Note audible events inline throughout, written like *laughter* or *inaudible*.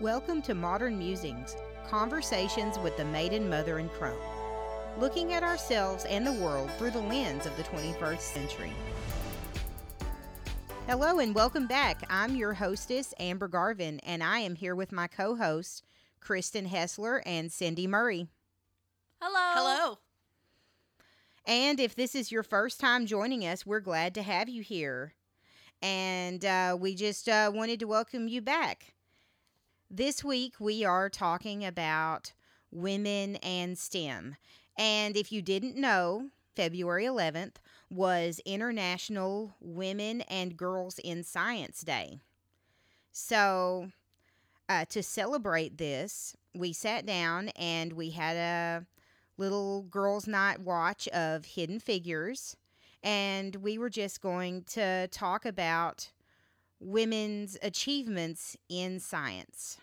Welcome to Modern Musings, conversations with the maiden mother and crone, looking at ourselves and the world through the lens of the 21st century. Hello and welcome back. I'm your hostess, Amber Garvin, and I am here with my co hosts, Kristen Hessler and Cindy Murray. Hello. Hello. And if this is your first time joining us, we're glad to have you here. And uh, we just uh, wanted to welcome you back. This week, we are talking about women and STEM. And if you didn't know, February 11th was International Women and Girls in Science Day. So, uh, to celebrate this, we sat down and we had a little girls' night watch of Hidden Figures. And we were just going to talk about women's achievements in science.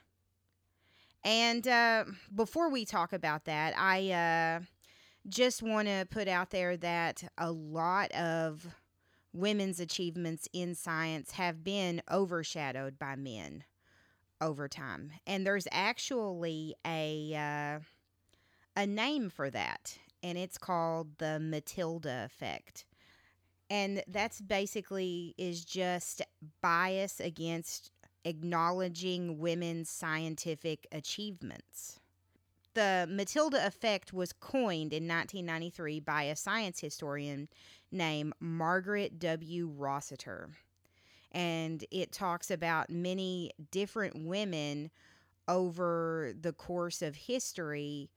And uh, before we talk about that, I uh, just want to put out there that a lot of women's achievements in science have been overshadowed by men over time. And there's actually a. Uh, a name for that, and it's called the Matilda effect. And that's basically is just bias against acknowledging women's scientific achievements. The Matilda effect was coined in 1993 by a science historian named Margaret W. Rossiter. And it talks about many different women over the course of history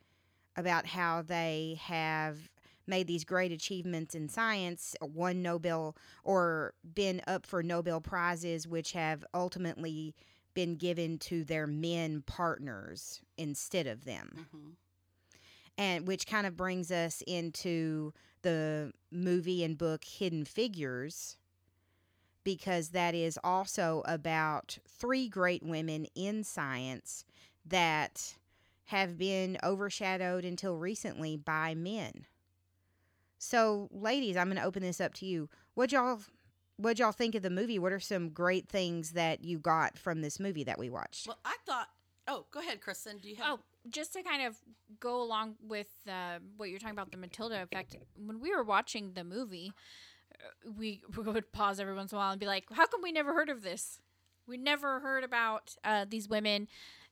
about how they have made these great achievements in science, won Nobel or been up for Nobel prizes, which have ultimately been given to their men partners instead of them. Mm-hmm. And which kind of brings us into the movie and book Hidden Figures, because that is also about three great women in science that have been overshadowed until recently by men. So, ladies, I'm going to open this up to you. What y'all what y'all think of the movie? What are some great things that you got from this movie that we watched? Well, I thought. Oh, go ahead, Kristen. Do you have? Oh, just to kind of go along with uh, what you're talking about, the Matilda effect. When we were watching the movie, uh, we, *laughs* we would pause every once in a while and be like, "How come we never heard of this? We never heard about uh, these women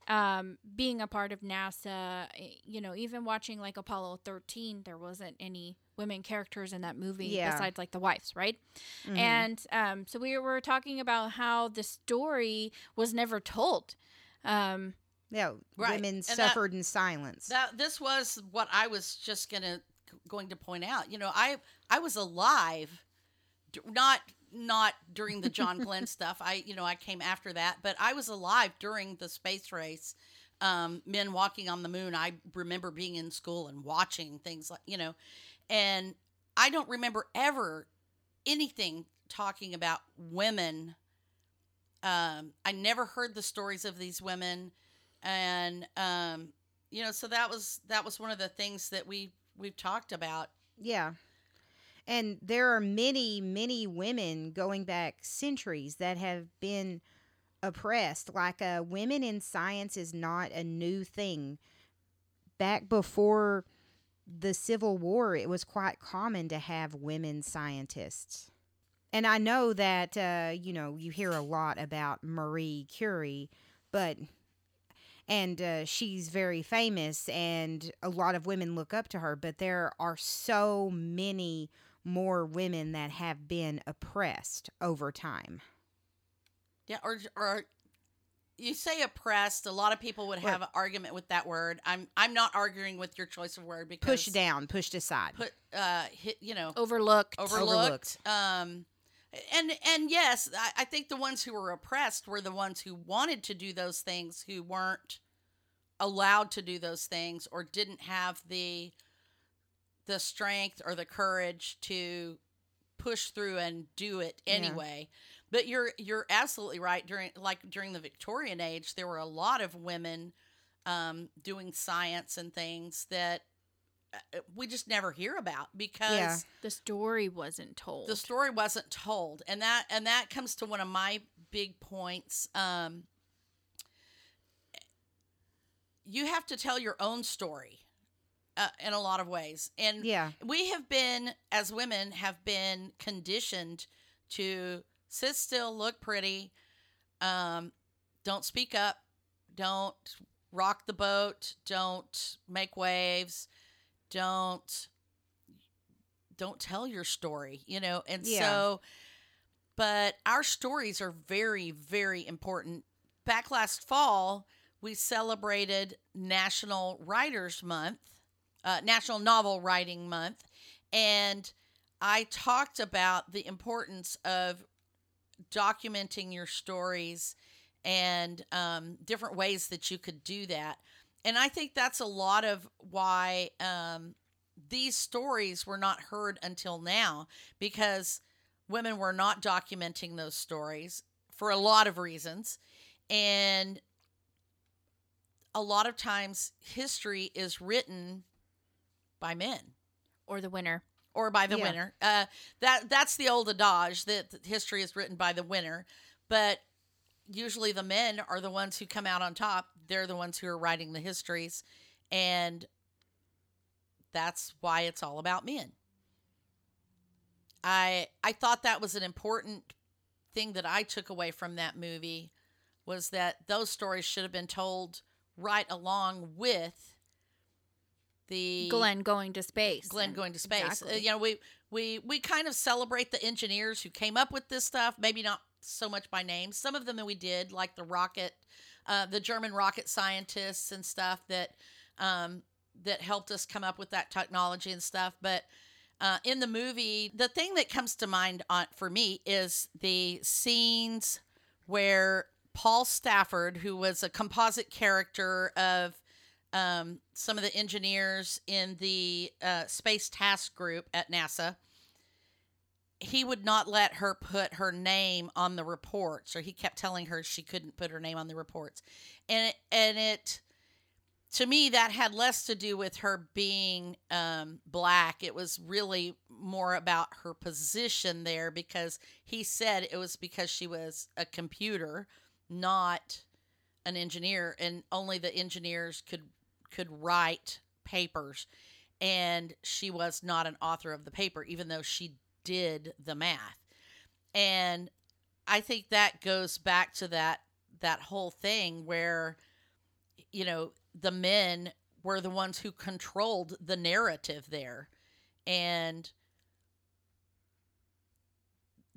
um, being a part of NASA, eh, you know, even watching like Apollo 13, there wasn't any women characters in that movie Yeah. besides like the wives, right? Mhm. And um, so we were talking about how the story was never told. Um, yeah, Right. women And that- suffered in silence. That this was what I was just gonna going to point out. You know, I I was alive, not not during the John Glenn *laughs* stuff. I you know I came after that, but I was alive during the space race. Um, men walking on the moon. I remember being in school and watching things like you know, and I don't remember ever anything talking about women. Um, I never heard the stories of these women, and um, you know, so that was that was one of the things that we we've talked about. Yeah. And there are many, many women going back centuries that have been oppressed. Like uh, women in science is not a new thing. Back before the Civil War, it was quite common to have women scientists. And I know that, uh, you know, you hear a lot about Marie Curie, but and uh, she's very famous and a lot of women look up to her but there are so many more women that have been oppressed over time Yeah, or or you say oppressed. A lot of people would have an argument with that word. I'm I'm not arguing with your choice of word because pushed down pushed aside put uh hit you know overlooked. overlooked. Um, and and yes, I, I think the ones who were oppressed were the ones who wanted to do those things, who weren't allowed to do those things, or didn't have the the strength or the courage to push through and do it Yeah. But you're you're absolutely right. During like during the Victorian age, there were a lot of women um, doing science and things that uh, we just never hear about because Yeah. The story wasn't told. the story wasn't told and that and that comes to one of my big points um you have to tell your own story uh, in a lot of ways. And Yeah. we have been, as women, have been conditioned to sit still, look pretty, um, don't speak up, don't rock the boat, don't make waves, don't don't tell your story, you know. And Yeah. so but our stories are very very important. Back last fall, we celebrated National Writers Month, uh, National Novel Writing Month, and I talked about the importance of documenting your stories and um, different ways that you could do that. And I think that's a lot of why um, these stories were not heard until now because women were not documenting those stories for a lot of reasons. And a lot of times history is written by men Or the winner. Or by the Yeah. winner. Uh, that that's the old adage that that history is written by the winner, but usually the men are the ones who come out on top. They're the ones who are writing the histories, and that's why it's all about men. I I thought that was an important thing that I took away from that movie was that those stories should have been told right along with the Glenn going to space. Glenn going to space. Uh, you know, we we we kind of celebrate the engineers who came up with this stuff. Maybe not so much by name. Some of them that we did, like the rocket, uh, the German rocket scientists and stuff that um, that helped us come up with that technology and stuff. But uh, in the movie, the thing that comes to mind on for me is the scenes where Paul Stafford, who was a composite character of um, some of the engineers in the uh, space task group at NASA, he would not let her put her name on the reports, or he kept telling her she couldn't put her name on the reports, and it, and it to me that had less to do with her being um, black. It was really more about her position there because he said it was because she was a computer, not an engineer, and only the engineers could could write papers and she was not an author of the paper even though she did the math. And i think that goes back to that that whole thing where you know the men were the ones who controlled the narrative there. And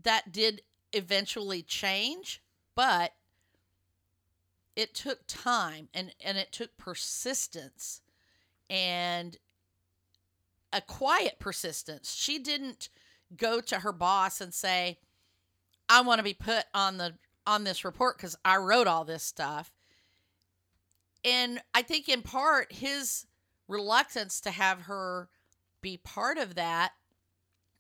that did eventually change but it took time and and it took persistence and a quiet persistence. She didn't go to her boss and say i want to be put on the on this report because i wrote all this stuff. And i think in part his reluctance to have her be part of that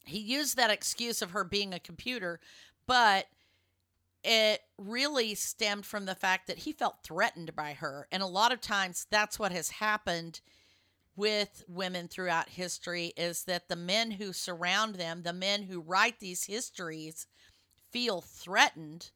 he used that excuse of her being a computer but it really stemmed from the fact that he felt threatened by her. And a lot of times that's what has happened with women throughout history is that the men who surround them, the men who write these histories, feel threatened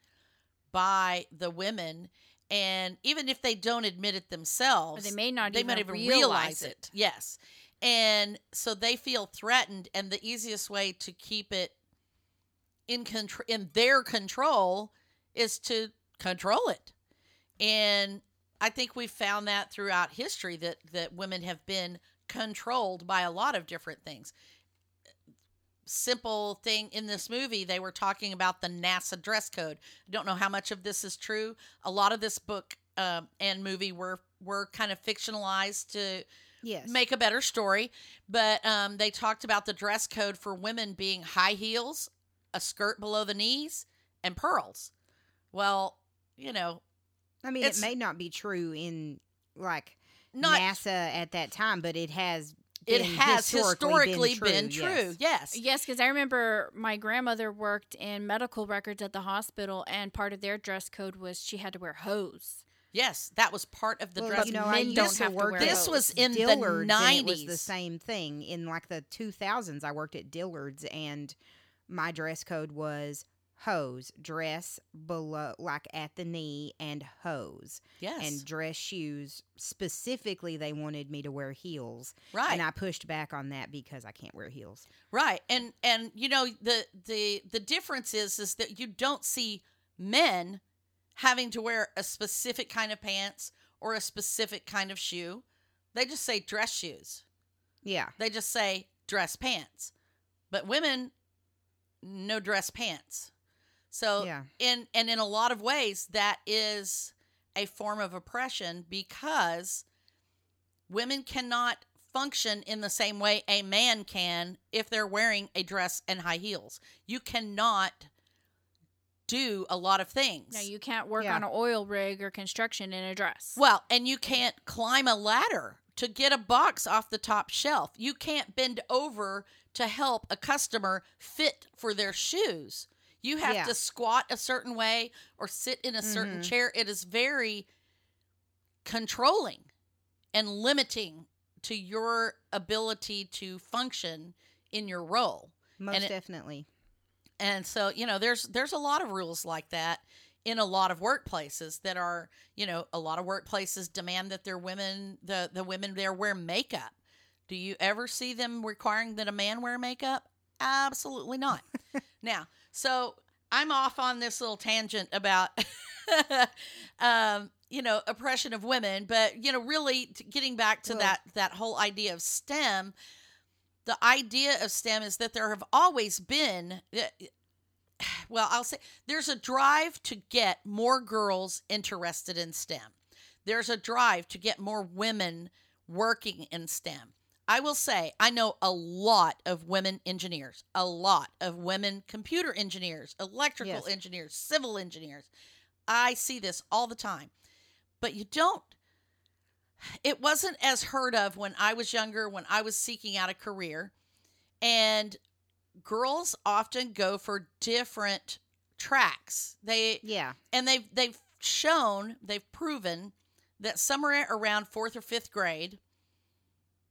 by the women. And even if they don't admit it Or themselves, they may not they even, might even realize, realize it. it. Yes. And so they feel threatened and the easiest way to keep it in control in their control is to control it. And I think we've found that throughout history that that women have been controlled by a lot of different things. Simple thing in this movie, they were talking about the NASA dress code. I don't know how much of this is true. A lot of this book um, and movie were were kind of fictionalized to Yes. make a better story. But um, they talked about the dress code for women being high heels, a skirt below the knees, and pearls. Well, you know, I mean, it may not be true in like not NASA at that time, but it has. it has historically, historically been true. Yes. Yes, because I remember my grandmother worked in medical records at the hospital, and part of their dress code was she had to wear hose. Yes, that was part of the well, dress. you know, men I don't have to work. wear at This was in the Dillard's, and It was the same thing in like the 2000s. I worked at Dillard's, and my dress code was hose, dress below, like at the knee, and hose. Yes. And dress shoes. Specifically, they wanted me to wear heels. right. And I pushed back on that because I can't wear heels. Right. And and you know the the the difference is is that you don't see men having to wear a specific kind of pants or a specific kind of shoe. They just say dress shoes. Yeah. They just say dress pants. But women no dress pants. So Yeah. in and in a lot of ways that is a form of oppression because women cannot function in the same way a man can if they're wearing a dress and high heels. You cannot do a lot of things. No, you can't work Yeah. on an oil rig or construction in a dress. Well, and you can't climb a ladder to get a box off the top shelf. You can't bend over to help a customer fit for their shoes. You have Yeah. to squat a certain way or sit in a certain Mhm. chair. It is very controlling and limiting to your ability to function in your role. Most it- definitely. And so, you know, there's there's a lot of rules like that in a lot of workplaces that are, you know, a lot of workplaces demand that their women the the women there wear makeup. Do you ever see them requiring that a man wear makeup? Absolutely not. *laughs* now, so I'm off on this little tangent about *laughs* um, you know, oppression of women, but you know, really t- getting back to that that whole idea of STEM, the idea of STEM is that there have always been well, I'll say there's a drive to get more girls interested in STEM. There's a drive to get more women working in STEM. I will say, I know a lot of women engineers, a lot of women computer engineers, electrical Yes. engineers, civil engineers. I see this all the time. But you don't, it wasn't as heard of when I was younger, when I was seeking out a career. And girls often go for different tracks. They Yeah. and they've they've shown, they've proven that somewhere around fourth or fifth grade,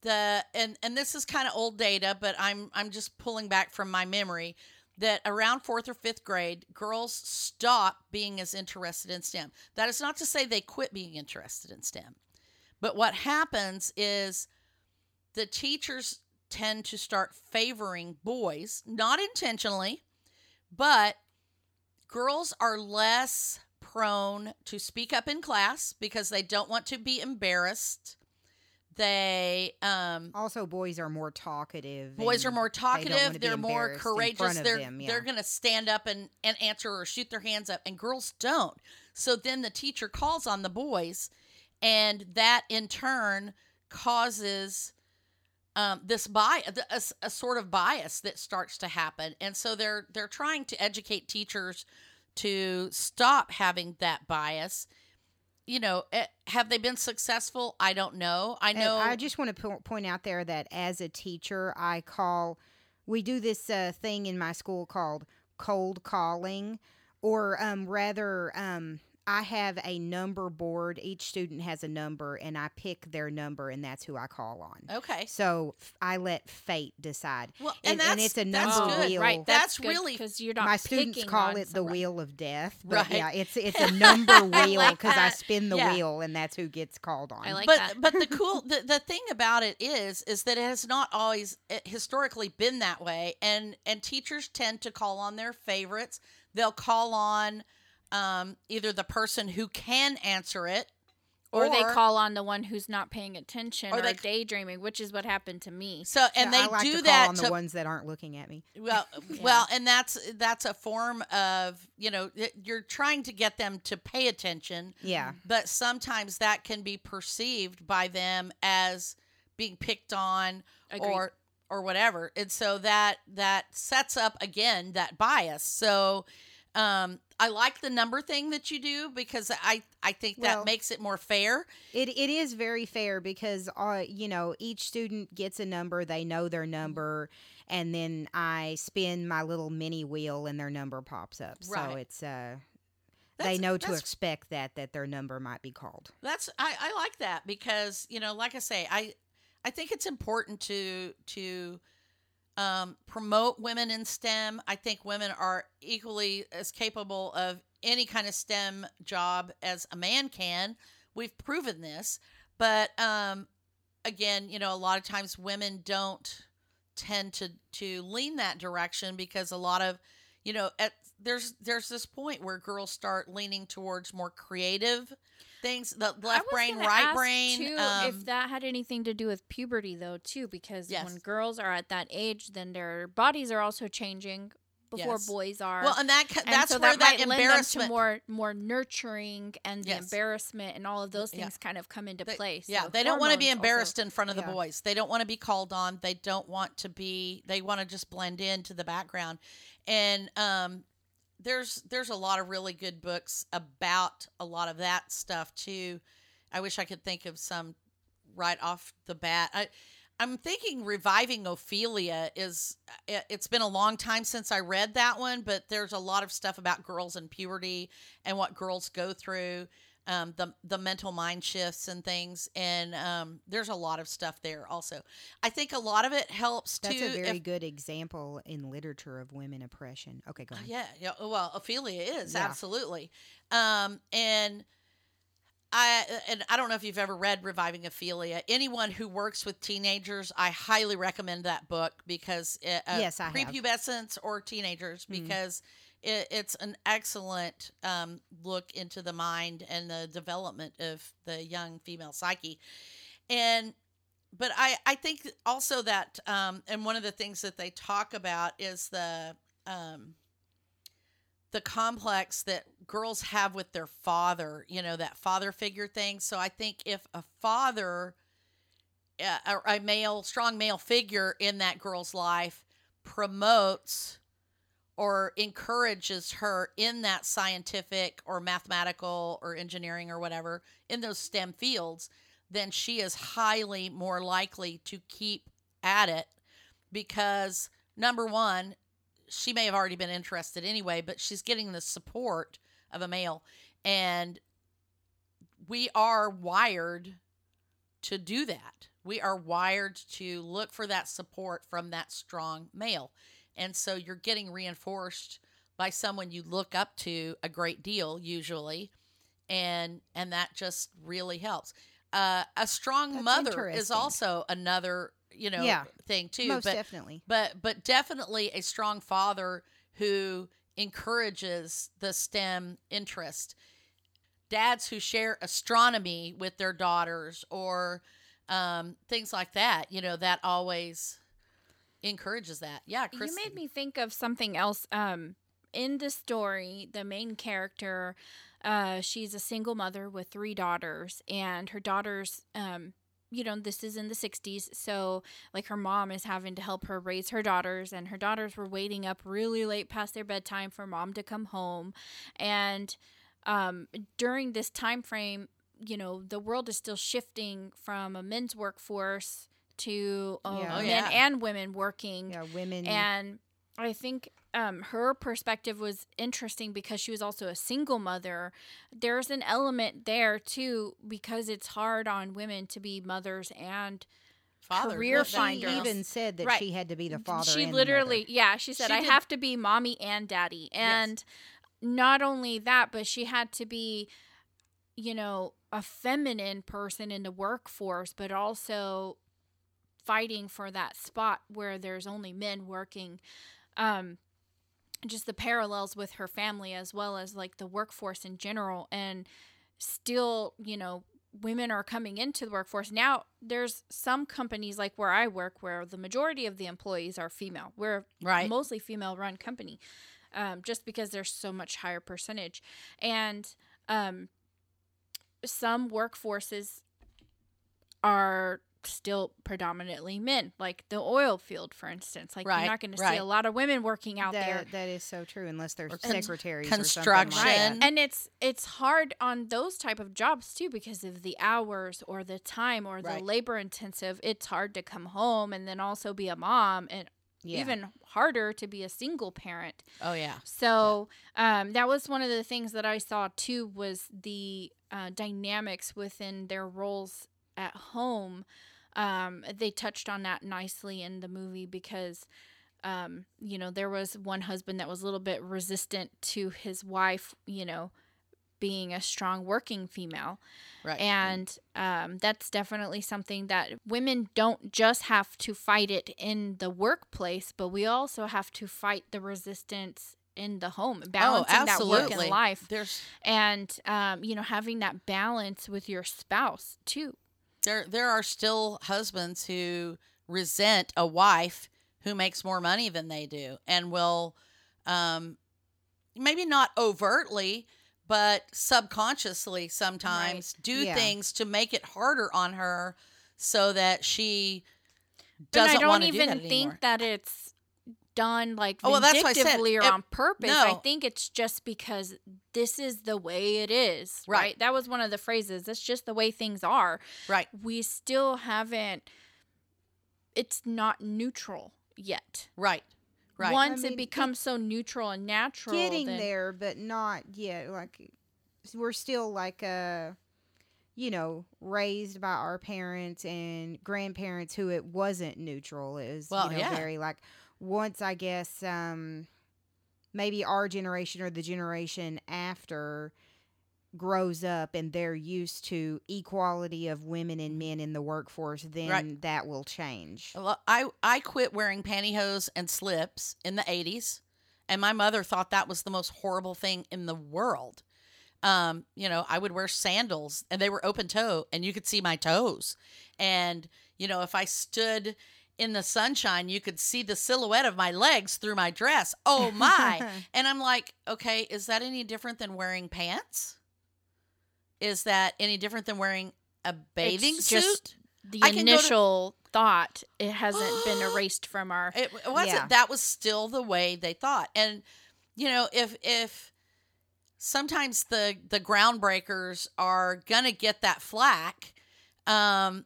the and and this is kind of old data, but I'm I'm just pulling back from my memory that around fourth or fifth grade, girls stop being as interested in STEM. That is not to say they quit being interested in STEM, but what happens is the teachers tend to start favoring boys, not intentionally, but girls are less prone to speak up in class because they don't want to be embarrassed. They um Also, boys are more talkative. boys are more they talkative, be they're more courageous. They're them, yeah. they're going to stand up and and answer or shoot their hands up and girls don't. So then the teacher calls on the boys and that in turn causes um, this bias, a, a sort of bias that starts to happen, and so they're they're trying to educate teachers to stop having that bias. You know, eh, have they been successful? I don't know. I And know. I just want to po- point out there that as a teacher, I call, we do this uh, thing in my school called cold calling, or um, rather, um, I have a number board. Each student has a number, and I pick their number, and that's who I call on. okay. So f- I let fate decide. Well, And- and, and that's it's a that's good. wheel. right. That's, That's, really because you're not. My students call it the someone. wheel of death, but Right. yeah, it's it's a *laughs* number wheel because I that. spin the Yeah. wheel, and that's who gets called on. I like but that. but the *laughs* cool the, the thing about it is is that it has not always eh, historically been that way and and teachers tend to call on their favorites they'll call on um, either the person who can answer it or, they call on the one who's not paying attention Or or, they- daydreaming, which is what happened to me. so and So they I like do to call that on to the ones that aren't looking at me. well *laughs* well and that's that's a form of you know you're trying to get them to pay attention Yeah. but sometimes that can be perceived by them as being picked on Agreed. or or whatever and so that that sets up again that bias so um i like the number thing that you do because i i think that Well- makes it more fair It it is very fair because uh you know each student gets a number, they know their number, and then I spin my little mini wheel and their number pops up. So it's uh they know to expect that that their number might be called. That's I, I like that because you know, like I say, I I think it's important to to um, promote women in STEM. I think women are equally as capable of any kind of STEM job as a man can. We've proven this, but um, again, you know, a lot of times women don't tend to to lean that direction because a lot of, you know, at there's there's this point where girls start leaning towards more creative things, the left brain, right brain. Too, um, if that had anything to do with puberty, though, too, because Yes. when girls are at that age, then their bodies are also changing before Yes. boys are. well, and that And that's so where that, that, might lend them to embarrassment. more more nurturing and the Yes. embarrassment and all of those Yeah. things kind of come into They- place. Yeah, So they don't want to be hormones also- embarrassed in front of the boys. They don't want to be called on. They don't want to be. They want to just blend into the background. And um, there's there's a lot of really good books about a lot of that stuff too. I wish I could think of some right off the bat. I, I'm thinking reviving Ophelia is. Uh, it- It's been a long time since I read that one, but there's a lot of stuff about girls and puberty and what girls go through um, the the mental mind shifts and things, and um, there's a lot of stuff there. Also, I think a lot of it helps That's too. a very if- good example in literature of women oppression. Okay, go ahead. yeah, yeah. Well, Ophelia is Yeah. absolutely, um, and I and I don't know if you've ever read Reviving Ophelia. Anyone who works with teenagers, I highly recommend that book because it, uh, Yes, I have. prepubescents or teenagers Mhm. because it, it's an excellent um, look into the mind and the development of the young female psyche, and but I I think also that um, and one of the things that they talk about is the um, the complex that girls have with their father, you know, that father figure thing. So I think if a father, uh, a, a male, strong male figure in that girl's life promotes or encourages her in that scientific or mathematical or engineering or whatever in those STEM fields, then she is highly more likely to keep at it because number one, she may have already been interested anyway, but she's getting the support of a male. And we are wired to do that. We are wired to look for that support from that strong male. And so you're getting reinforced by someone you look up to a great deal usually and and that just really helps. Uh, a strong That's mother is also another, you know, Yeah. thing too. Most but definitely. but but definitely a strong father who encourages the STEM interest. Dads who share astronomy with their daughters or um, things like that, you know, that always encourages that. Yeah, Chris. You made me think of something else. Um, in the story, the main character, uh, she's a single mother with three daughters, and her daughters, um, you know, this is in the 60s, so like her mom is having to help her raise her daughters, and her daughters were waiting up really late past their bedtime for mom to come home, and um, during this time frame, you know, the world is still shifting from a men's workforce to uh, Yeah. Oh, men yeah. and women working Yeah, women. and I think um, her perspective was interesting because she was also a single mother. There's an element there too because it's hard on women to be mothers and Father, career look, she that- even said that Right. she had to be the father. she and literally mother. yeah she said She i did- have to be mommy and daddy and not only that but she had to be you know a feminine person in the workforce but also fighting for that spot where there's only men working um just the parallels with her family as well as like the workforce in general. And still you know women are coming into the workforce. Now there's some companies like where i work where the majority of the employees are female. We're a Right. mostly female run company um, just because there's so much higher percentage. And um, some workforces are still predominantly men like the oil field for instance like Right, you're not going to see a lot of women working out that, there That is so true. Unless they're Or con- secretaries or something construction. like that. Right. and it's it's hard on those type of jobs too because of the hours or the time or the Right. labor intensive it's hard to come home and then also be a mom and Yeah. even harder to be a single parent Oh yeah. so um, that was one of the things that I saw too was the uh, dynamics within their roles at home um, they touched on that nicely in the movie because um, you know there was one husband that was a little bit resistant to his wife you know being a strong working female. Right. and um, that's definitely something that women don't just have to fight it in the workplace but we also have to fight the resistance in the home balancing that work and life. There's and um, you know having that balance with your spouse too there there are still husbands who resent a wife who makes more money than they do and will um maybe not overtly but subconsciously sometimes do Yeah. things to make it harder on her so that she doesn't i don't want to even do that anymore. think that it's done like Oh, well, that's what I said. vindictively or It- on purpose i think it's just because this is the way it is Right. right that was one of the phrases that's just the way things are right we still haven't it's not neutral yet right right once I mean, it becomes so neutral and natural getting then- there, but not yet. Like we're still like uh you know raised by our parents and grandparents who it wasn't neutral. It was Well, you know yeah. very like once I guess um maybe our generation or the generation after grows up and they're used to equality of women and men in the workforce then Right. that will change. Well, I I quit wearing pantyhose and slips in the 80s and my mother thought that was the most horrible thing in the world. Um, you know, I would wear sandals and they were open toe and you could see my toes. And you know, if I stood in the sunshine, you could see the silhouette of my legs through my dress. Oh my. *laughs* and I'm like, "Okay, is that any different than wearing pants? Is that any different than wearing a bathing It's suit?" just the I go to- initial thought it hasn't been *gasps* erased from our It it wasn't. Yeah. That was still the way they thought. And you know, if if sometimes the the groundbreakers are gonna get that flack, um,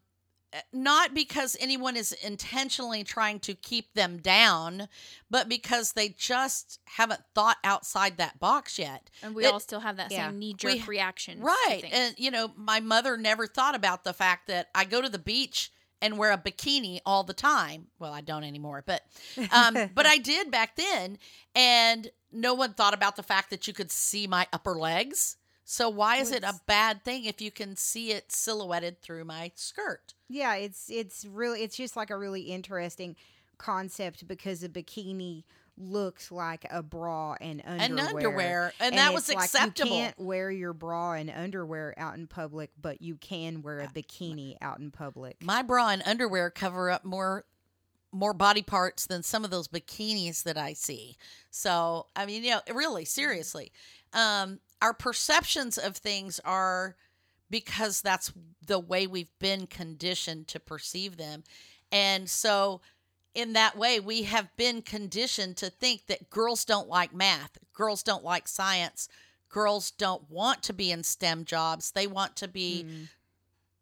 not because anyone is intentionally trying to keep them down, but because they just haven't thought outside that box yet. and we it- all still have that yeah. same knee jerk reaction Right. And, you know, my mother never thought about the fact that I go to the beach and wear a bikini all the time. Well, I don't anymore, but um, *laughs* but I did back then. And no one thought about the fact that you could see my upper legs. So why is it a bad thing if you can see it silhouetted through my skirt? Yeah, it's it's really it's just like a really interesting concept because a bikini looks like a bra and underwear. And underwear. And, that was like acceptable. You can't wear your bra and underwear out in public, but you can wear a bikini out in public. my bra and underwear cover up more more body parts than some of those bikinis that I see. So, I mean, you know, really, seriously. Um, our perceptions of things are because that's the way we've been conditioned to perceive them. And so, in that way, we have been conditioned to think that girls don't like math, girls don't like science, girls don't want to be in STEM jobs. They want to be Mm.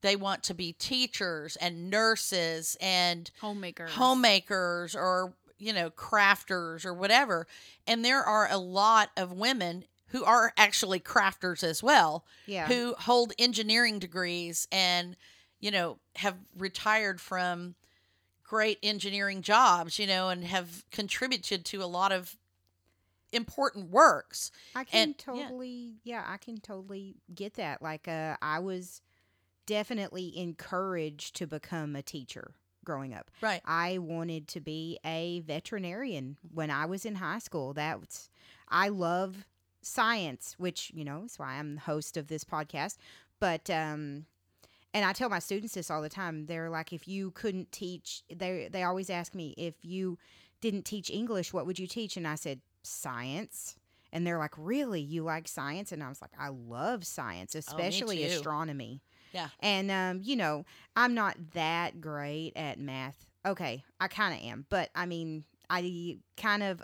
they want to be teachers and nurses and homemakers. homemakers or you know crafters or whatever and there are a lot of women who are actually crafters as well Yeah. who hold engineering degrees and you know have retired from great engineering jobs you know and have contributed to a lot of important works I can and- yeah. totally yeah. I can totally get that. Like uh I was definitely encouraged to become a teacher growing up. right I wanted to be a veterinarian when I was in high school. That's I love science, which, you know, is why I'm the host of this podcast. But um and I tell my students this all the time. They're like if you couldn't teach they they always ask me if you didn't teach English, what would you teach? And I said science. And they're like, "Really? You like science?" And I was like, "I love science, especially too. astronomy." Yeah. And um, you know, I'm not that great at math. Okay, I kind of am, but I mean, I kind of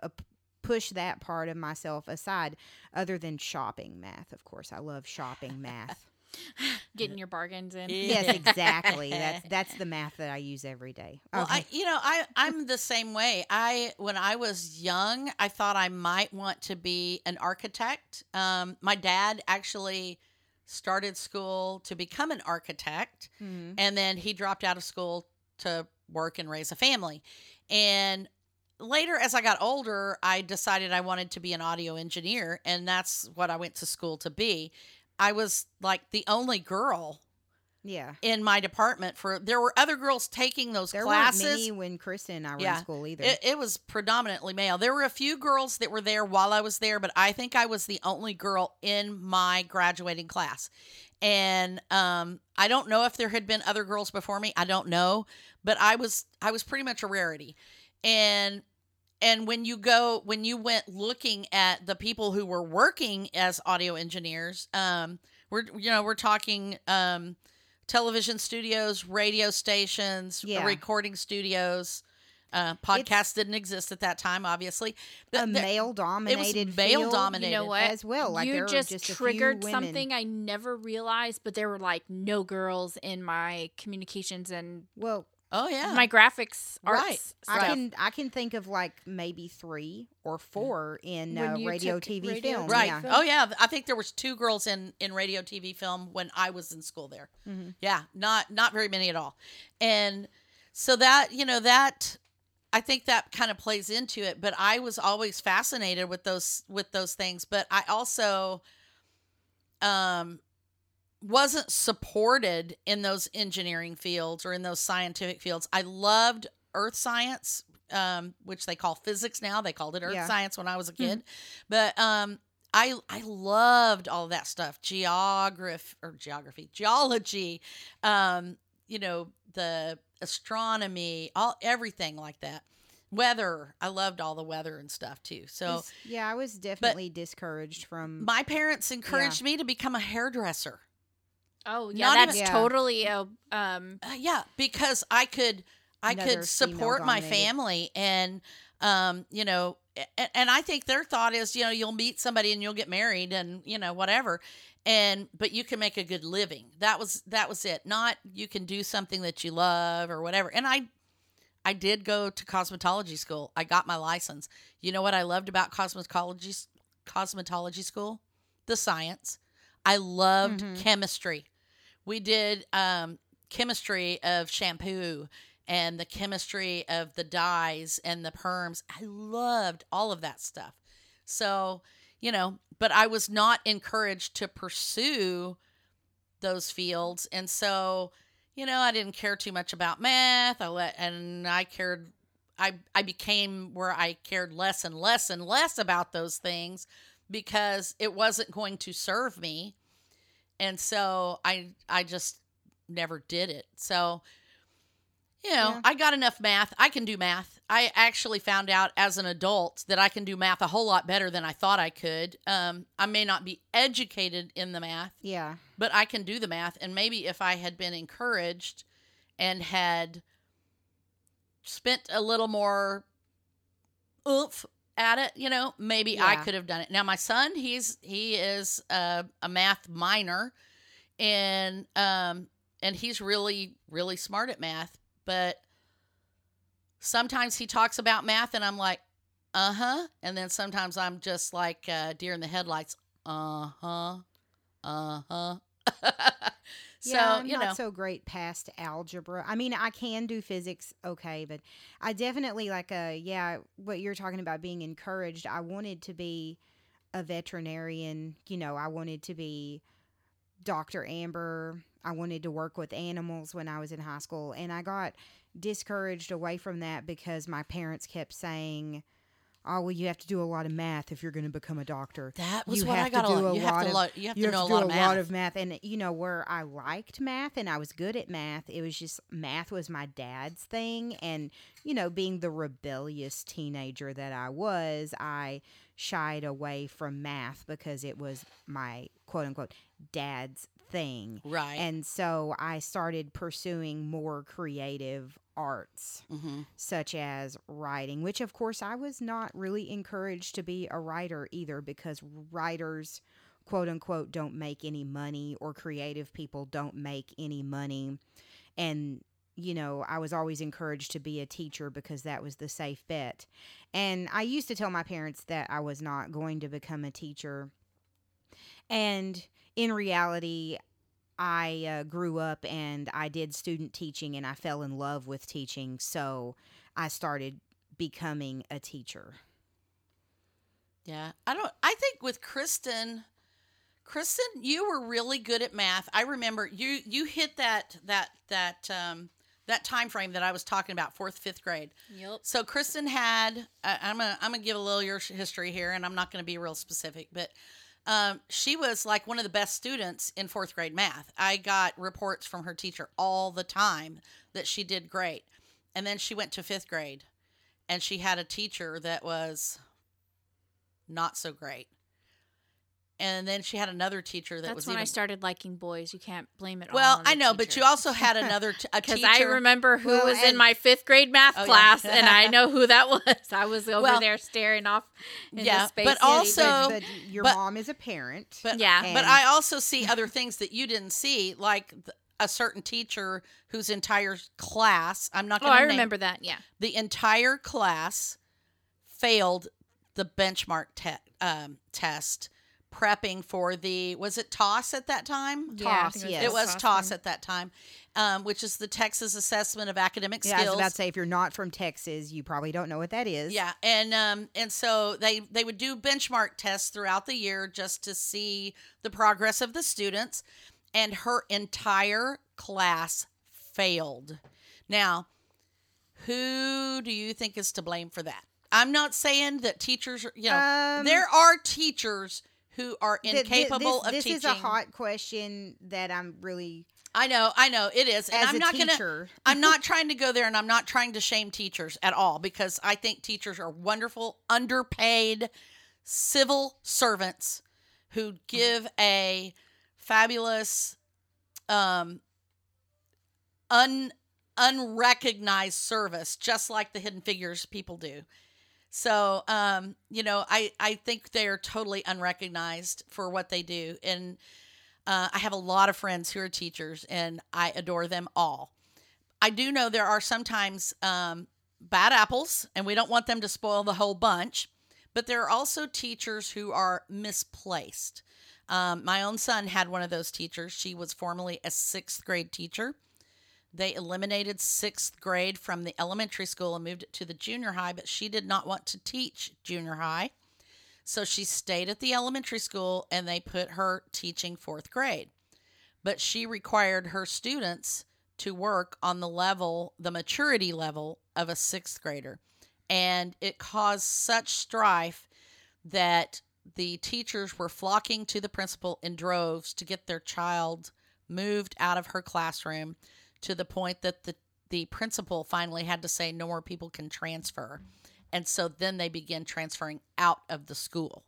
push that part of myself aside other than shopping math. Of course, I love shopping math. *laughs* getting your bargains in. yes, exactly. That's *laughs* that's the math that I use every day. Well, Okay. I, you know, I I'm the same way. I when I was young, I thought I might want to be an architect. Um, my dad actually started school to become an architect, Mhm. and then he dropped out of school to work and raise a family. And later, as I got older, I decided I wanted to be an audio engineer, and that's what I went to school to be. I was like the only girl Yeah. in my department for there were other girls taking those There classes weren't many when Kristen and I were Yeah. in school either. it, it was predominantly male. There were a few girls that were there while I was there, but I think I was the only girl in my graduating class. And um, I don't know if there had been other girls before me. I don't know, but I was I was pretty much a rarity. And and when you go when you went looking at the people who were working as audio engineers, um, we're you know we're talking um, television studios, radio stations, Yeah. recording studios. Uh, podcasts didn't exist at that time, obviously. a The- the- male dominated male dominated. You know what? as well. Like you there just, were just a few triggered women. something I never realized, but there were like no girls in my communications and Well, oh yeah, my graphics arts Right. I can I can think of like maybe three or four in uh, radio TV radio film. right. Yeah. Oh yeah, I think there was two girls in in radio, TV, film when I was in school there. Mhm. Yeah, not not very many at all. And so that, you know, that I think that kind of plays into it, but I was always fascinated with those with those things, but I also um wasn't supported in those engineering fields or in those scientific fields. I loved earth science, um, which they call physics now. They called it earth Yeah. science when I was a kid. But um I I loved all that stuff. Geography or geography, geology, um, you know, the astronomy, all everything like that. Weather. I loved all the weather and stuff too. So yeah, I was definitely discouraged from. my parents encouraged me to become a hairdresser. Oh yeah, not that's even- Yeah. totally a um. Uh, yeah, because I could I could support my family and um you know and, and I think their thought is you know you'll meet somebody and you'll get married and you know whatever and but you can make a good living. That was that was it. Not you can do something that you love or whatever. And I I did go to cosmetology school. I got my license. You know what I loved about cosmetology cosmetology school? The science. I loved Mhm. chemistry. We did um, chemistry of shampoo and the chemistry of the dyes and the perms. I loved all of that stuff. So, you know, but I was not encouraged to pursue those fields. And so, you know, I didn't care too much about math. I let, and I cared, I, I became where I cared less and less and less about those things because it wasn't going to serve me. And so I, I just never did it. So, you know, Yeah. I got enough math. I can do math. I actually found out as an adult that I can do math a whole lot better than I thought I could. Um, I may not be educated in the math, yeah, but I can do the math. And maybe if I had been encouraged and had spent a little more oomph at it, you know, maybe I could have done it. Now my son, he's he is a, a math minor, and um and he's really really smart at math, but sometimes he talks about math, and I'm like, uh huh, and then sometimes I'm just like uh, deer in the headlights, uh huh, uh huh. *laughs* so yeah. I'm you not know, so great past algebra. I mean, I can do physics okay, but I definitely like a yeah. What you're talking about being encouraged. I wanted to be a veterinarian. You know, I wanted to be Dr. Amber. I wanted to work with animals when I was in high school, and I got discouraged away from that because my parents kept saying, "Oh, well, you have to do a lot of math if you're going to become a doctor." that was you what have I to got. do a lot. a You have lot to of- lo- you have you to have know to a do lot a of math. lot of math and you know where i liked math and i was good at math it was just math was my dad's thing and you know being the rebellious teenager that i was i shied away from math because it was my quote unquote dad's thing right. and so i started pursuing more creative arts hmm such as writing, which of course I was not really encouraged to be a writer either because writers, quote unquote, don't make any money or creative people don't make any money. And, you know, I was always encouraged to be a teacher because that was the safe bet. And I used to tell my parents that I was not going to become a teacher. And in reality, I uh, grew up and I did student teaching and I fell in love with teaching. So I started becoming a teacher. Yeah. I don't I think with Kristen Kristen, you were really good at math. I remember you you hit that that that um that time frame that I was talking about, fourth, fifth grade. Yep. So Kristen had. I I'm gonna I'm gonna give a little your history here, and I'm not gonna be real specific, but um, she was like one of the best students in fourth grade math. I got reports from her teacher all the time that she did great, and then she went to fifth grade, and she had a teacher that was not so great. And then she had another teacher that That's was when even I started liking boys. You can't blame it all. well. on the I know, but you also had *laughs* another t- a because. I remember who Well, was in my fifth grade math Oh, yeah. class, and I know who that *laughs* was. I was over Well, there staring off. In yeah, space but also- but, but your but- mom is a parent. But Yeah. but I also see other *laughs* things that you didn't see, like th- a certain teacher whose entire class. I'm not oh, going to I name remember that. Yeah, the entire class failed the benchmark te- um, test prepping for the was it TAAS at that time Yeah, I TAAS, think yes. it was TAAS TAAS at that time um, which is the texas assessment of academic yeah, I was skills about to say, if you're not from Texas, you probably don't know what that is. yeah, and um, and so they they would do benchmark tests throughout the year just to see the progress of the students, and her entire class failed. Now, who do you think is to blame for that? I'm not saying that teachers, are, you know, Um, there are teachers who are incapable this, of this teaching. This is a hot question that I'm really I know, I know, it is, and I'm a not gonna. *laughs* I'm not *laughs* trying to go there and I'm not trying to shame teachers at all because I think teachers are wonderful, underpaid civil servants who give a fabulous um un unrecognized service just like the hidden figures people do. So, um, you know, I I think they are totally unrecognized for what they do and uh, I have a lot of friends who are teachers, and I adore them all. I do know there are sometimes um, bad apples, and we don't want them to spoil the whole bunch. But there are also teachers who are misplaced. Um, my own son had one of those teachers. She was formerly a sixth grade teacher. They eliminated sixth grade from the elementary school and moved it to the junior high, but she did not want to teach junior high. So she stayed at the elementary school and they put her teaching fourth grade. But she required her students to work on the level, the maturity level of a sixth grader. And it caused such strife that the teachers were flocking to the principal in droves to get their child moved out of her classroom to the point that the, the principal finally had to say no more people can transfer. And so then they begin transferring out of the school.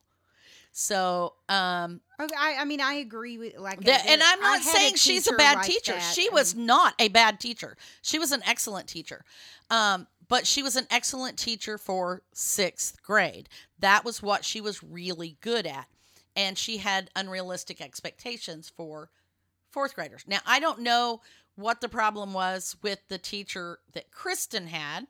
So um Okay, I, I mean, I agree with like, the- and i'm not had a saying she's a bad like teacher. that, she and- was not a bad teacher. She was an excellent teacher. Um but she was an excellent teacher for sixth grade. That was what she was really good at. And she had unrealistic expectations for fourth graders. Now i don't know what the problem was with the teacher that kristen had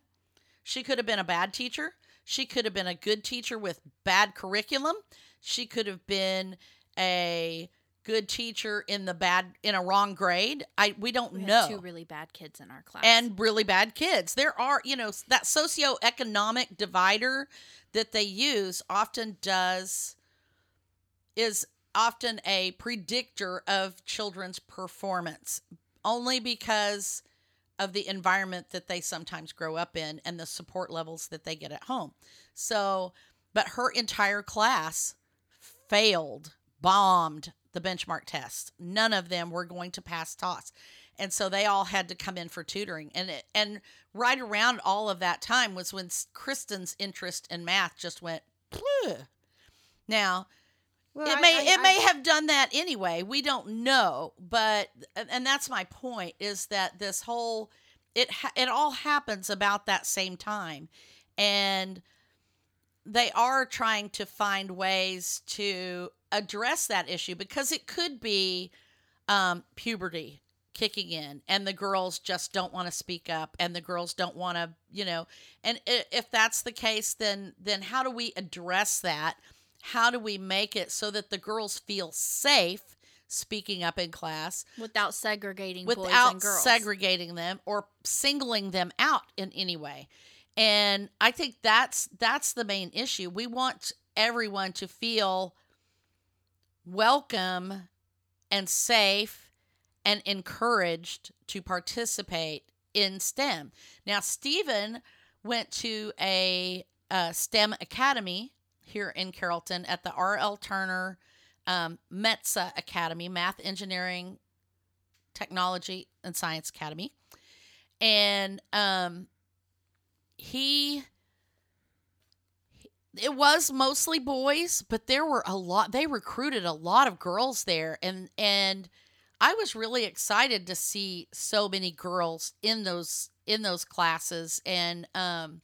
she could have been a bad teacher. She could have been a good teacher with bad curriculum. She could have been a good teacher in the bad in a wrong grade. I we don't we know. two really bad kids in our class. and really bad kids. There are, you know, that socioeconomic divider that they use often does is often a predictor of children's performance only because of the environment that they sometimes grow up in and the support levels that they get at home. So, but her entire class failed, bombed the benchmark test. None of them were going to pass TAAS. And so they all had to come in for tutoring. And it, and right around all of that time was when Kristen's interest in math just went Phew. Now, Well, it I- may I- it may I- have done that anyway. We don't know, but and that's my point is that this whole it it all happens about that same time, and they are trying to find ways to address that issue because it could be um, puberty kicking in and the girls just don't want to speak up and the girls don't want to you know and if that's the case then then how do we address that how do we make it so that the girls feel safe speaking up in class without segregating boys without and girls. segregating them or singling them out in any way. And I think that's that's the main issue. We want everyone to feel welcome and safe and encouraged to participate in STEM. Now, Stephen went to a, uh STEM academy here in Carrollton at the R.L. Turner um, Academy, Math, Engineering, Technology, and Science Academy. And um, he it was mostly boys, but there were a lot they recruited a lot of girls there and and I was really excited to see so many girls in those in those classes and um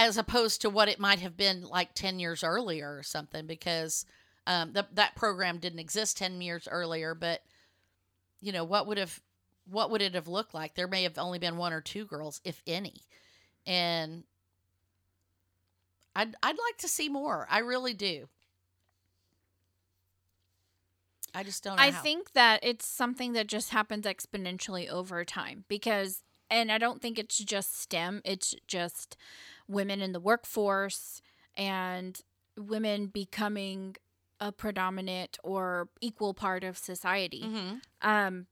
as opposed to what it might have been like 10 years earlier or something because um the, that program didn't exist 10 years earlier but you know what would have what would it have looked like there may have only been one or two girls if any and I'd I'd like to see more. I really do. I just don't know. I how. think that it's something that just happens exponentially over time because, and I don't think it's just STEM, it's just women in the workforce and women becoming a predominant or equal part of society. Mhm. Um,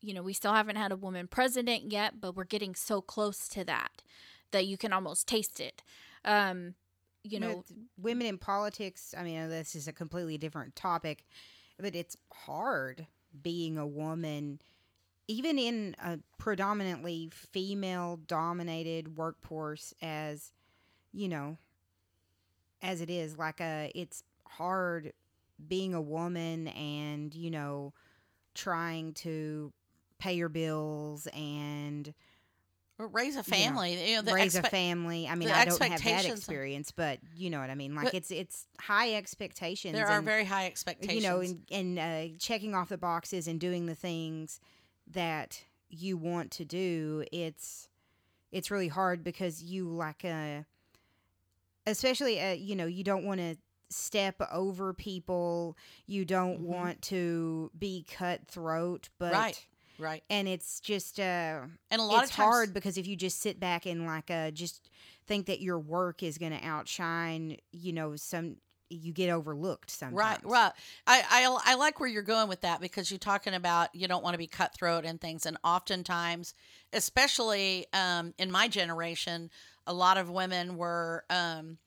you know, we still haven't had a woman president yet, but we're getting so close to that that you can almost taste it. Um, you know, With women in politics. I mean, this is a completely different topic, but it's hard being a woman, even in a predominantly female-dominated workforce, as you know, as it is. Like a, it's hard being a woman, and you know, trying to pay your bills and Or raise a family. You know, the raise a family. I mean, I don't have that experience, but you know what I mean. Like it's it's high expectations. There are and, very high expectations. you know, and, and uh, checking off the boxes and doing the things that you want to do. It's it's really hard because you like uh especially uh, you know you don't want to step over people. You don't Mhm. want to be cutthroat, but Right. right. and it's just uh And a lot it's of times, hard because if you just sit back and like uh just think that your work is going to outshine you know some you get overlooked sometimes Right, right. I, I I like where you're going with that because you're talking about you don't want to be cutthroat and things, and oftentimes, especially um, in my generation, a lot of women were um,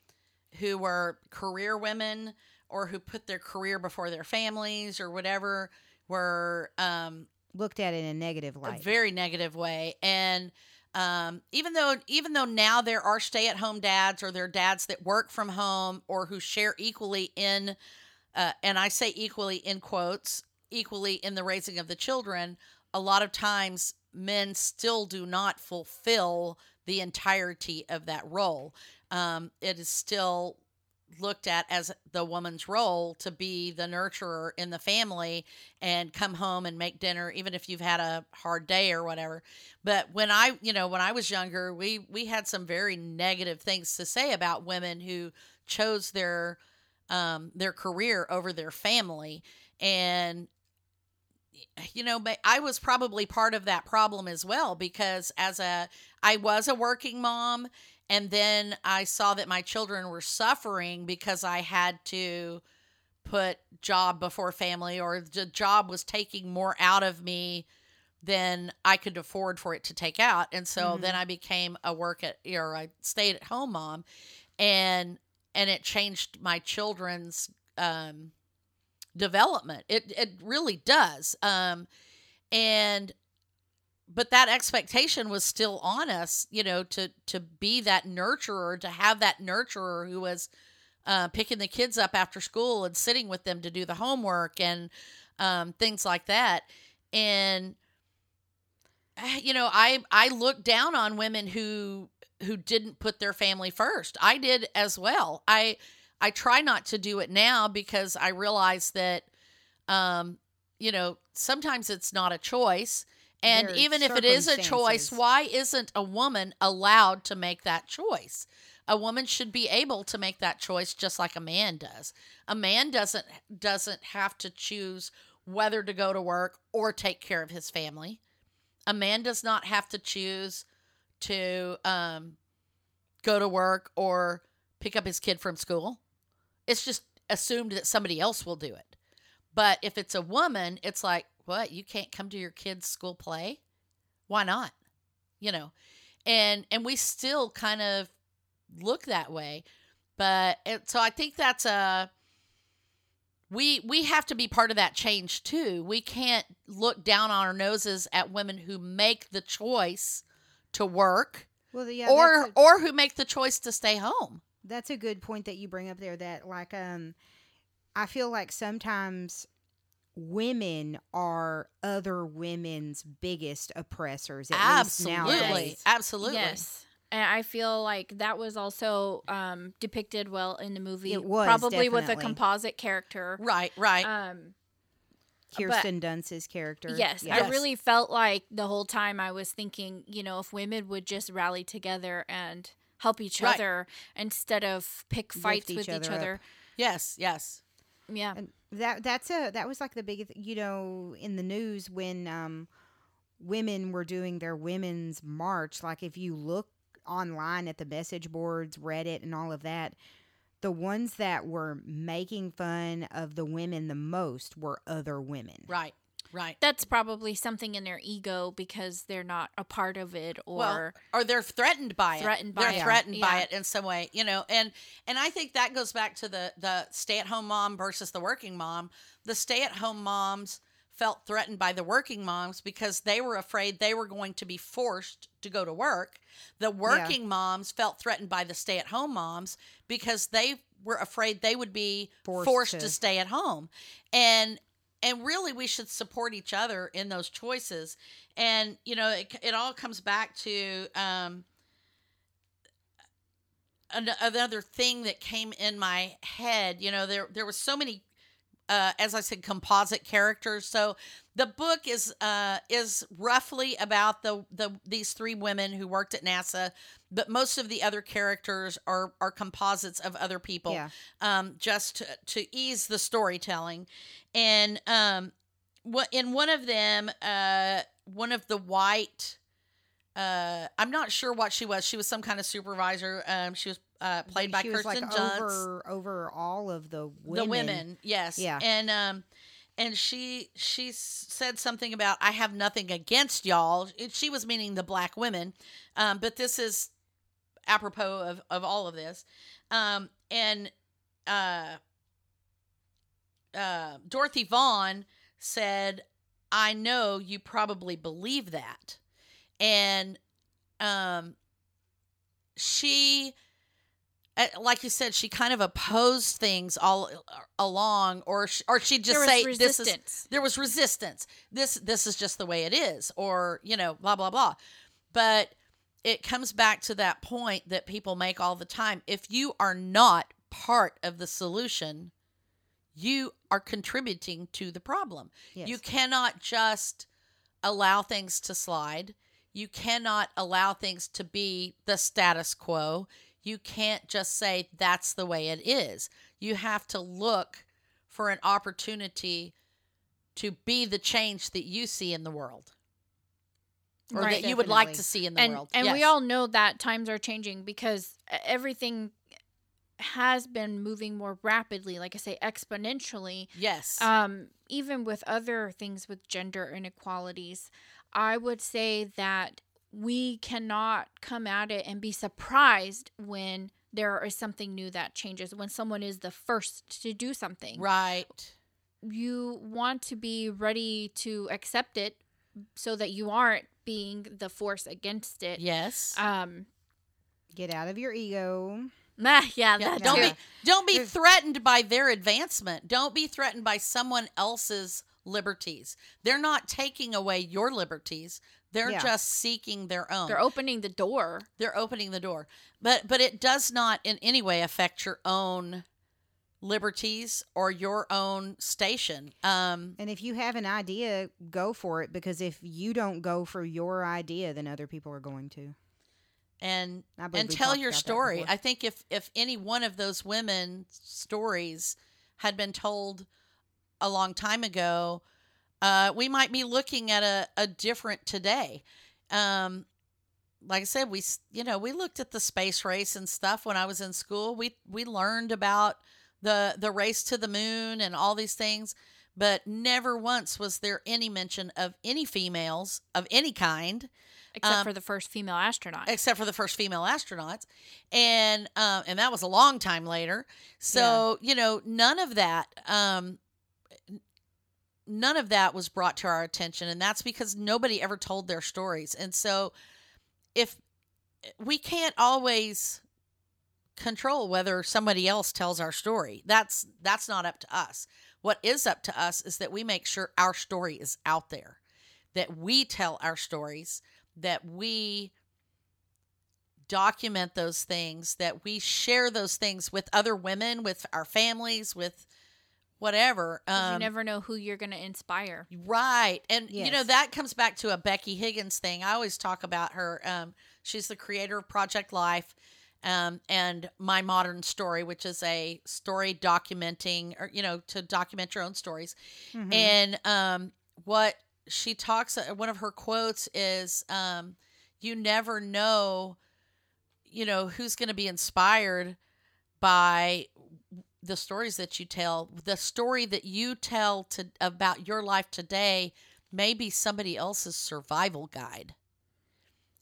who were career women or who put their career before their families or whatever were um, looked at in a negative a light very negative way and um, even though even though now there are stay-at-home dads or there are dads that work from home or who share equally in uh, and i say equally in quotes equally in the raising of the children a lot of times men still do not fulfill the entirety of that role. Um, it is still looked at as the woman's role to be the nurturer in the family and come home and make dinner even if you've had a hard day or whatever. But when i you know when i was younger we we had some very negative things to say about women who chose their um their career over their family. And you know but i was probably part of that problem as well because as a i was a working mom and then i saw that my children were suffering because i had to put job before family or the job was taking more out of me than I could afford for it to take out. And so Mhm. then I became a work at or I stayed at home mom and and it changed my children's um development. It it really does. Um and but that expectation was still on us, you know, to to be that nurturer, to have that nurturer who was uh, picking the kids up after school and sitting with them to do the homework and um, things like that. And *sighs* you know, I I look down on women who who didn't put their family first. I did as well. I I try not to do it now because I realize that um you know, sometimes it's not a choice. And even if it is a choice, why isn't a woman allowed to make that choice? A woman should be able to make that choice just like a man does. A man doesn't doesn't have to choose whether to go to work or take care of his family. A man does not have to choose to um, go to work or pick up his kid from school. It's just assumed that somebody else will do it. But if it's a woman, it's like, what? You can't come to your kid's school play? Why not? You know. And and we still kind of look that way. But it, so I think that's a we we have to be part of that change too. We can't look down on our noses at women who make the choice to work Well, yeah, or a, or who make the choice to stay home. that's a good point that you bring up there. That like, um, I feel like sometimes women are other women's biggest oppressors. At Absolutely. nowadays. Absolutely. Yes. And I feel like that was also um, depicted well in the movie. It was, probably with a composite character. Right, right. Um, Kirsten Dunst's character. yes, Yeah. I really felt like the whole time I was thinking, you know, if women would just rally together and help each Right. other instead of pick fights each with each other up. other. yes, yes. Yeah. And that that's a that was like the biggest you know in the news when um women were doing their women's march like if you look online at the message boards reddit and all of that the ones that were making fun of the women the most were other women. Right, right. That's probably something in their ego because they're not a part of it or well, or they're threatened by Threatened it. by they're it. threatened by it in some way, you know. And and I think that goes back to the the stay at home mom versus the working mom. The stay at home moms felt threatened by the working moms because they were afraid they were going to be forced to go to work. The working moms felt threatened by the stay at home moms because they were afraid they would be Forced forced, to. to stay at home. And and really we should support each other in those choices. And you know it, it all comes back to um another thing that came in my head. You know there there was so many uh, as I said, composite characters. So the book is uh, is roughly about the the these three women who worked at NASA, but most of the other characters are are composites of other people, Yeah. um, just to, to ease the storytelling. And um, what in one of them, uh, one of the white. Uh, I'm not sure what she was. She was some kind of supervisor. Um, she was uh, played by Kirsten like Dunst over over all of the women. the women. yes. Yeah. and um and she she said something about i have nothing against y'all. She was meaning the black women. Um but this is apropos of of all of this. Um and uh uh dorothy Vaughan said i know you probably believe that. And um she Eh, like you said, she kind of opposed things all along, or sh- or she'd just there was say this is resistance. there was resistance. This this is just the way it is, or you know, blah blah blah. But it comes back to that point that people make all the time. If you are not part of the solution, you are contributing to the problem. Yes. You cannot just allow things to slide. You cannot allow things to be the status quo. You can't just say that's the way it is. You have to look for an opportunity to be the change that you see in the world or Right. that you would like to see in the and world. and we all know that times are changing because everything has been moving more rapidly like i say exponentially Yes. um even with other things with gender inequalities i would say that we cannot come at it and be surprised when there is something new that changes when someone is the first to do something right. you want to be ready to accept it so that you aren't being the force against it Yes. um Get out of your ego. Nah, *laughs* yeah, Yeah, that don't too. be don't be threatened by their advancement. Don't be threatened by someone else's liberties. They're not taking away your liberties. They're Yeah. just seeking their own. They're opening the door. They're opening the door. But but it does not in any way affect your own liberties or your own station. Um And if you have an idea, go for it because if you don't go for your idea, then other people are going to. and and tell your story. I think if if any one of those women's stories had been told a long time ago, uh, we might be looking at a, a different today. Um, like I said, we you know we looked at the space race and stuff when I was in school. We we learned about the the race to the moon and all these things, but never once was there any mention of any females of any kind Except Um, for the first female astronaut. except for the first female astronauts, and um, and that was a long time later. So you know, none of that, um, none of that was brought to our attention, and that's because nobody ever told their stories. And so, if we can't always control whether somebody else tells our story, that's that's not up to us. What is up to us is that we make sure our story is out there, that we tell our stories, that we document those things, that we share those things with other women, with our families, with whatever. 'Cause you Um, never know who you're going to inspire. Right. And you know that comes back to a Becky Higgins thing. I always talk about her. Um, she's the creator of Project Life um, and My Modern Story, which is a story documenting or you know to document your own stories. Mhm. And um, what she talks, uh, one of her quotes is, um, "You never know, you know, who's going to be inspired by the stories that you tell. The story that you tell to about your life today may be somebody else's survival guide."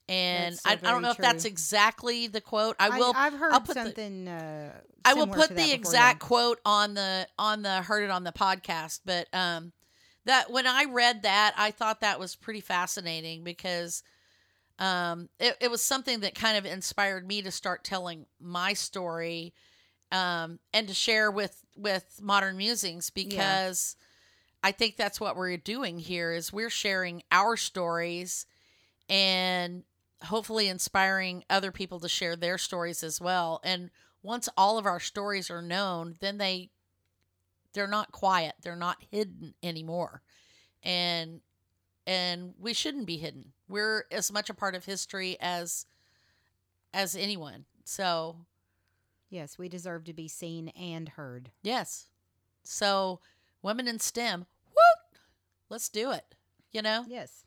And so I, I don't know very if that's exactly the quote. I will. I've heard I'll put the- something. uh, I will put the exact yeah. quote on the on the heard it on the podcast, but um that when I read that, I thought that was pretty fascinating because um it, it was something that kind of inspired me to start telling my story um and to share with with modern musings because I think that's what we're doing here is we're sharing our stories and hopefully inspiring other people to share their stories as well. And once all of our stories are known, then they they're not quiet. They're not hidden anymore. And and we shouldn't be hidden. We're as much a part of history as as anyone. So, Yes, we deserve to be seen and heard. yes. So, women in STEM, whoop, let's do it. You know? Yes.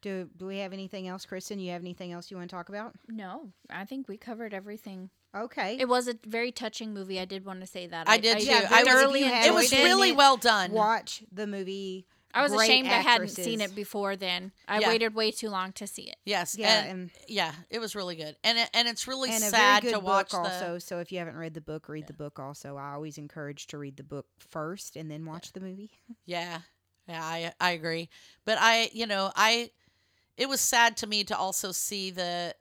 Do Do we have anything else, Kristen? You have anything else you want to talk about? No, I think we covered everything. Okay. It was a very touching movie. I did want to say that. I did too. Yeah, I was- thoroughly if you had It was really it, well done. Watch the movie. I was great ashamed I hadn't seen it before then. I Yeah. waited way too long to see it. Yes. Yeah, and, and yeah, it was really good. And it, and it's really and a sad very good to watch book the also. So if you haven't read the book, read the book also. I always encourage to read the book first and then watch the movie. *laughs* Yeah. Yeah, I I agree. But I, you know, I it was sad to me to also see the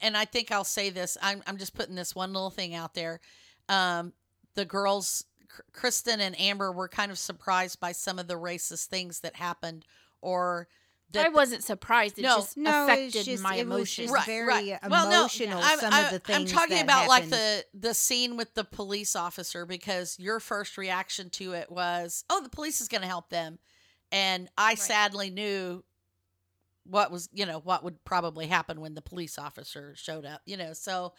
and I think I'll say this. I'm I'm just putting this one little thing out there. Um the girls K- Kristen and Amber were kind of surprised by some of the racist things that happened or that I wasn't surprised. It No. just No, affected just- my emotions. just very emotional, I'm, some I'm- of the I'm talking that about like the the scene with the police officer because your first reaction to it was, "Oh, the police is going to help them," and I sadly knew what was you know what would probably happen when the police officer showed up. You know, so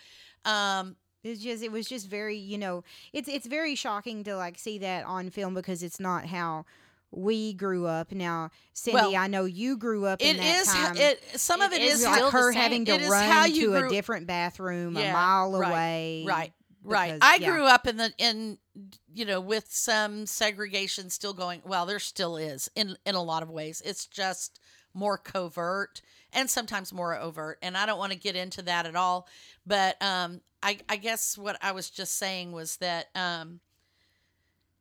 um, It's just it was just very you know it's it's very shocking to like see that on film because it's not how we grew up. Now, Cindy, Well, I know you grew up in it that is time. it. Some of It it is is like still the her same. having to It is run how to you a different bathroom a mile right, away. Right. Right. because- I yeah. grew up in the in you know with some segregation still going. Well, there still is in in a lot of ways. It's just more covert and sometimes more overt. And I don't want to get into that at all. But um, I I guess what I was just saying was that um,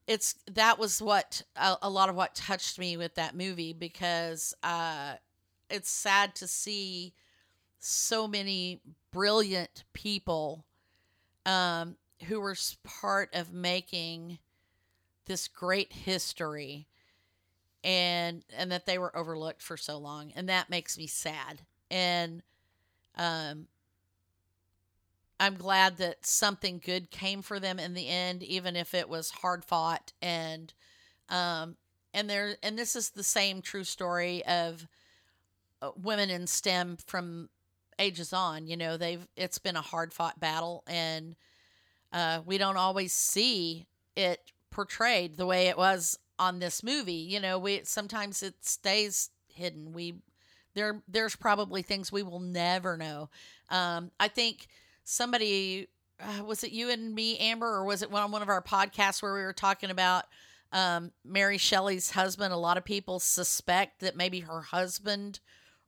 it's that was what a, a lot of what touched me with that movie because uh, it's sad to see so many brilliant people um, who were part of making this great history and and that they were overlooked for so long and that makes me sad and um I'm glad that something good came for them in the end even if it was hard fought and um and there and this is the same true story of uh, women in STEM from ages on. You know, they've it's been a hard fought battle, and uh, we don't always see it portrayed the way it was on this movie. You know, we sometimes it stays hidden. We there there's probably things we will never know. Um, I think somebody uh, was it you and me, Amber, or was it on one of our podcasts where we were talking about um, Mary Shelley's husband? A lot of people suspect that maybe her husband,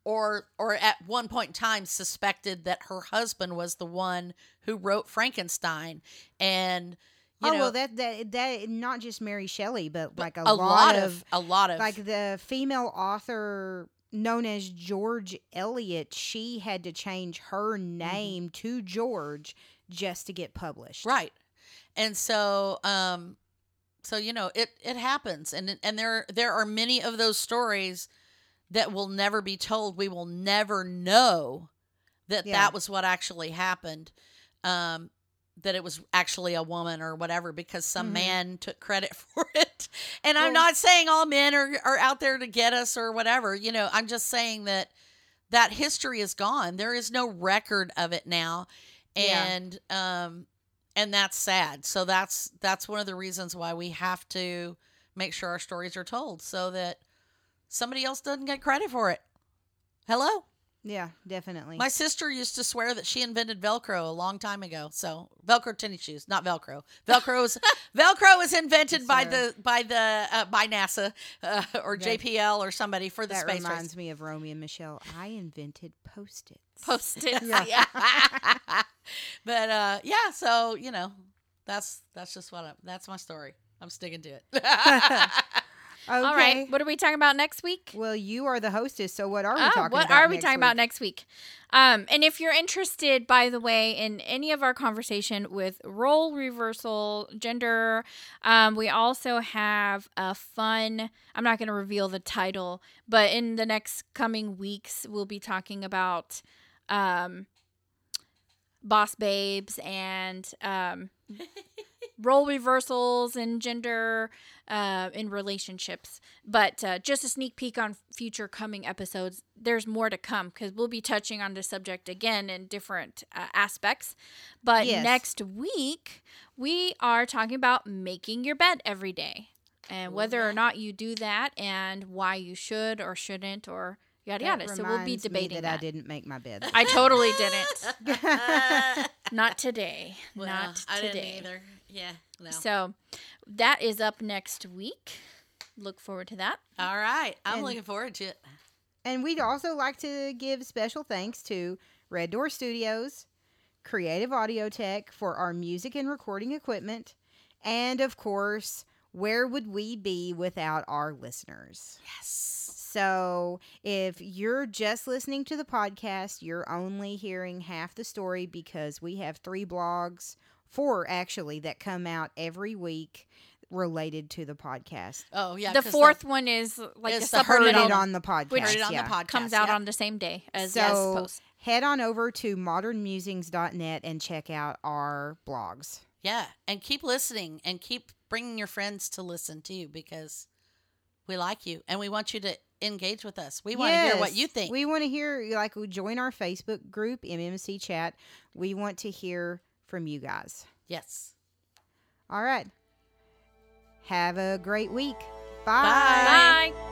or or at one point in time, suspected that her husband was the one who wrote Frankenstein, and you oh know, well, that that that not just Mary Shelley, but, like a, a lot, lot of, of a lot of like the female author known as George Eliot. She had to change her Mm-hmm. name to George just to get published. Right. And so um so you know it it happens and and there there are many of those stories that will never be told. We will never know that Yeah. that was what actually happened. Um that it was actually a woman or whatever because some Mhm. man took credit *laughs* for it. And I'm not saying all men are are out there to get us or whatever. You know, I'm just saying that that history is gone. There is no record of it now. Yeah. And um and that's sad. So that's that's one of the reasons why we have to make sure our stories are told so that somebody else doesn't get credit for it. Hello? Yeah, definitely. My sister used to swear that she invented Velcro a long time ago. So Velcro tennis shoes, not Velcro. Velcro was *laughs* Velcro was invented by the by the uh, by NASA uh, or That- JPL or somebody for the that space reminds race. me of Romy and Michele. I invented post-its. Post-its. Yeah. *laughs* but uh, yeah, so you know, that's that's just what I, that's my story. I'm sticking to it. *laughs* Okay. All right. What are we talking about next week? well, you are the hostess, so what are we Oh, talking what about? are we next talking about week? next week? Um, and if you're interested, by the way, in any of our conversation with role reversal, gender, um, we also have a fun. I'm not going to reveal the title, but in the next coming weeks, we'll be talking about um, boss babes and um, *laughs* role reversals and gender uh, in relationships. But uh, just a sneak peek on future coming episodes. There's more to come because we'll be touching on this subject again in different uh, aspects. But Yes. next week, we are talking about making your bed every day and whether or not you do that and why you should or shouldn't or yada yada. So we'll be reminds me debating that, that. I didn't make my bed. I totally didn't. *laughs* Not today. Well, Not I today. didn't either. Yeah. No. So that is up next week. Look forward to that. All right. I'm And- looking forward to it. And we'd also like to give special thanks to Red Door Studios, Creative Audio Tech for our music and recording equipment, and of course, where would we be without our listeners? Yes. So, if you're just listening to the podcast, you're only hearing half the story because we have three blogs, four actually, that come out every week related to the podcast. Oh yeah. the fourth one is like a It's the heard Heard it supplemental it on the podcast. which Heard it on yeah. the podcast. comes out yeah. on the same day as So- as head on over to modernmusings.net and check out our blogs. Yeah, and keep listening and keep bringing your friends to listen too because we like you and we want you to engage with us. We want to hear what you think. We want to hear, like, we join our Facebook group, MMC Chat. We want to hear from you guys. yes. All right. Have a great week. Bye. Bye.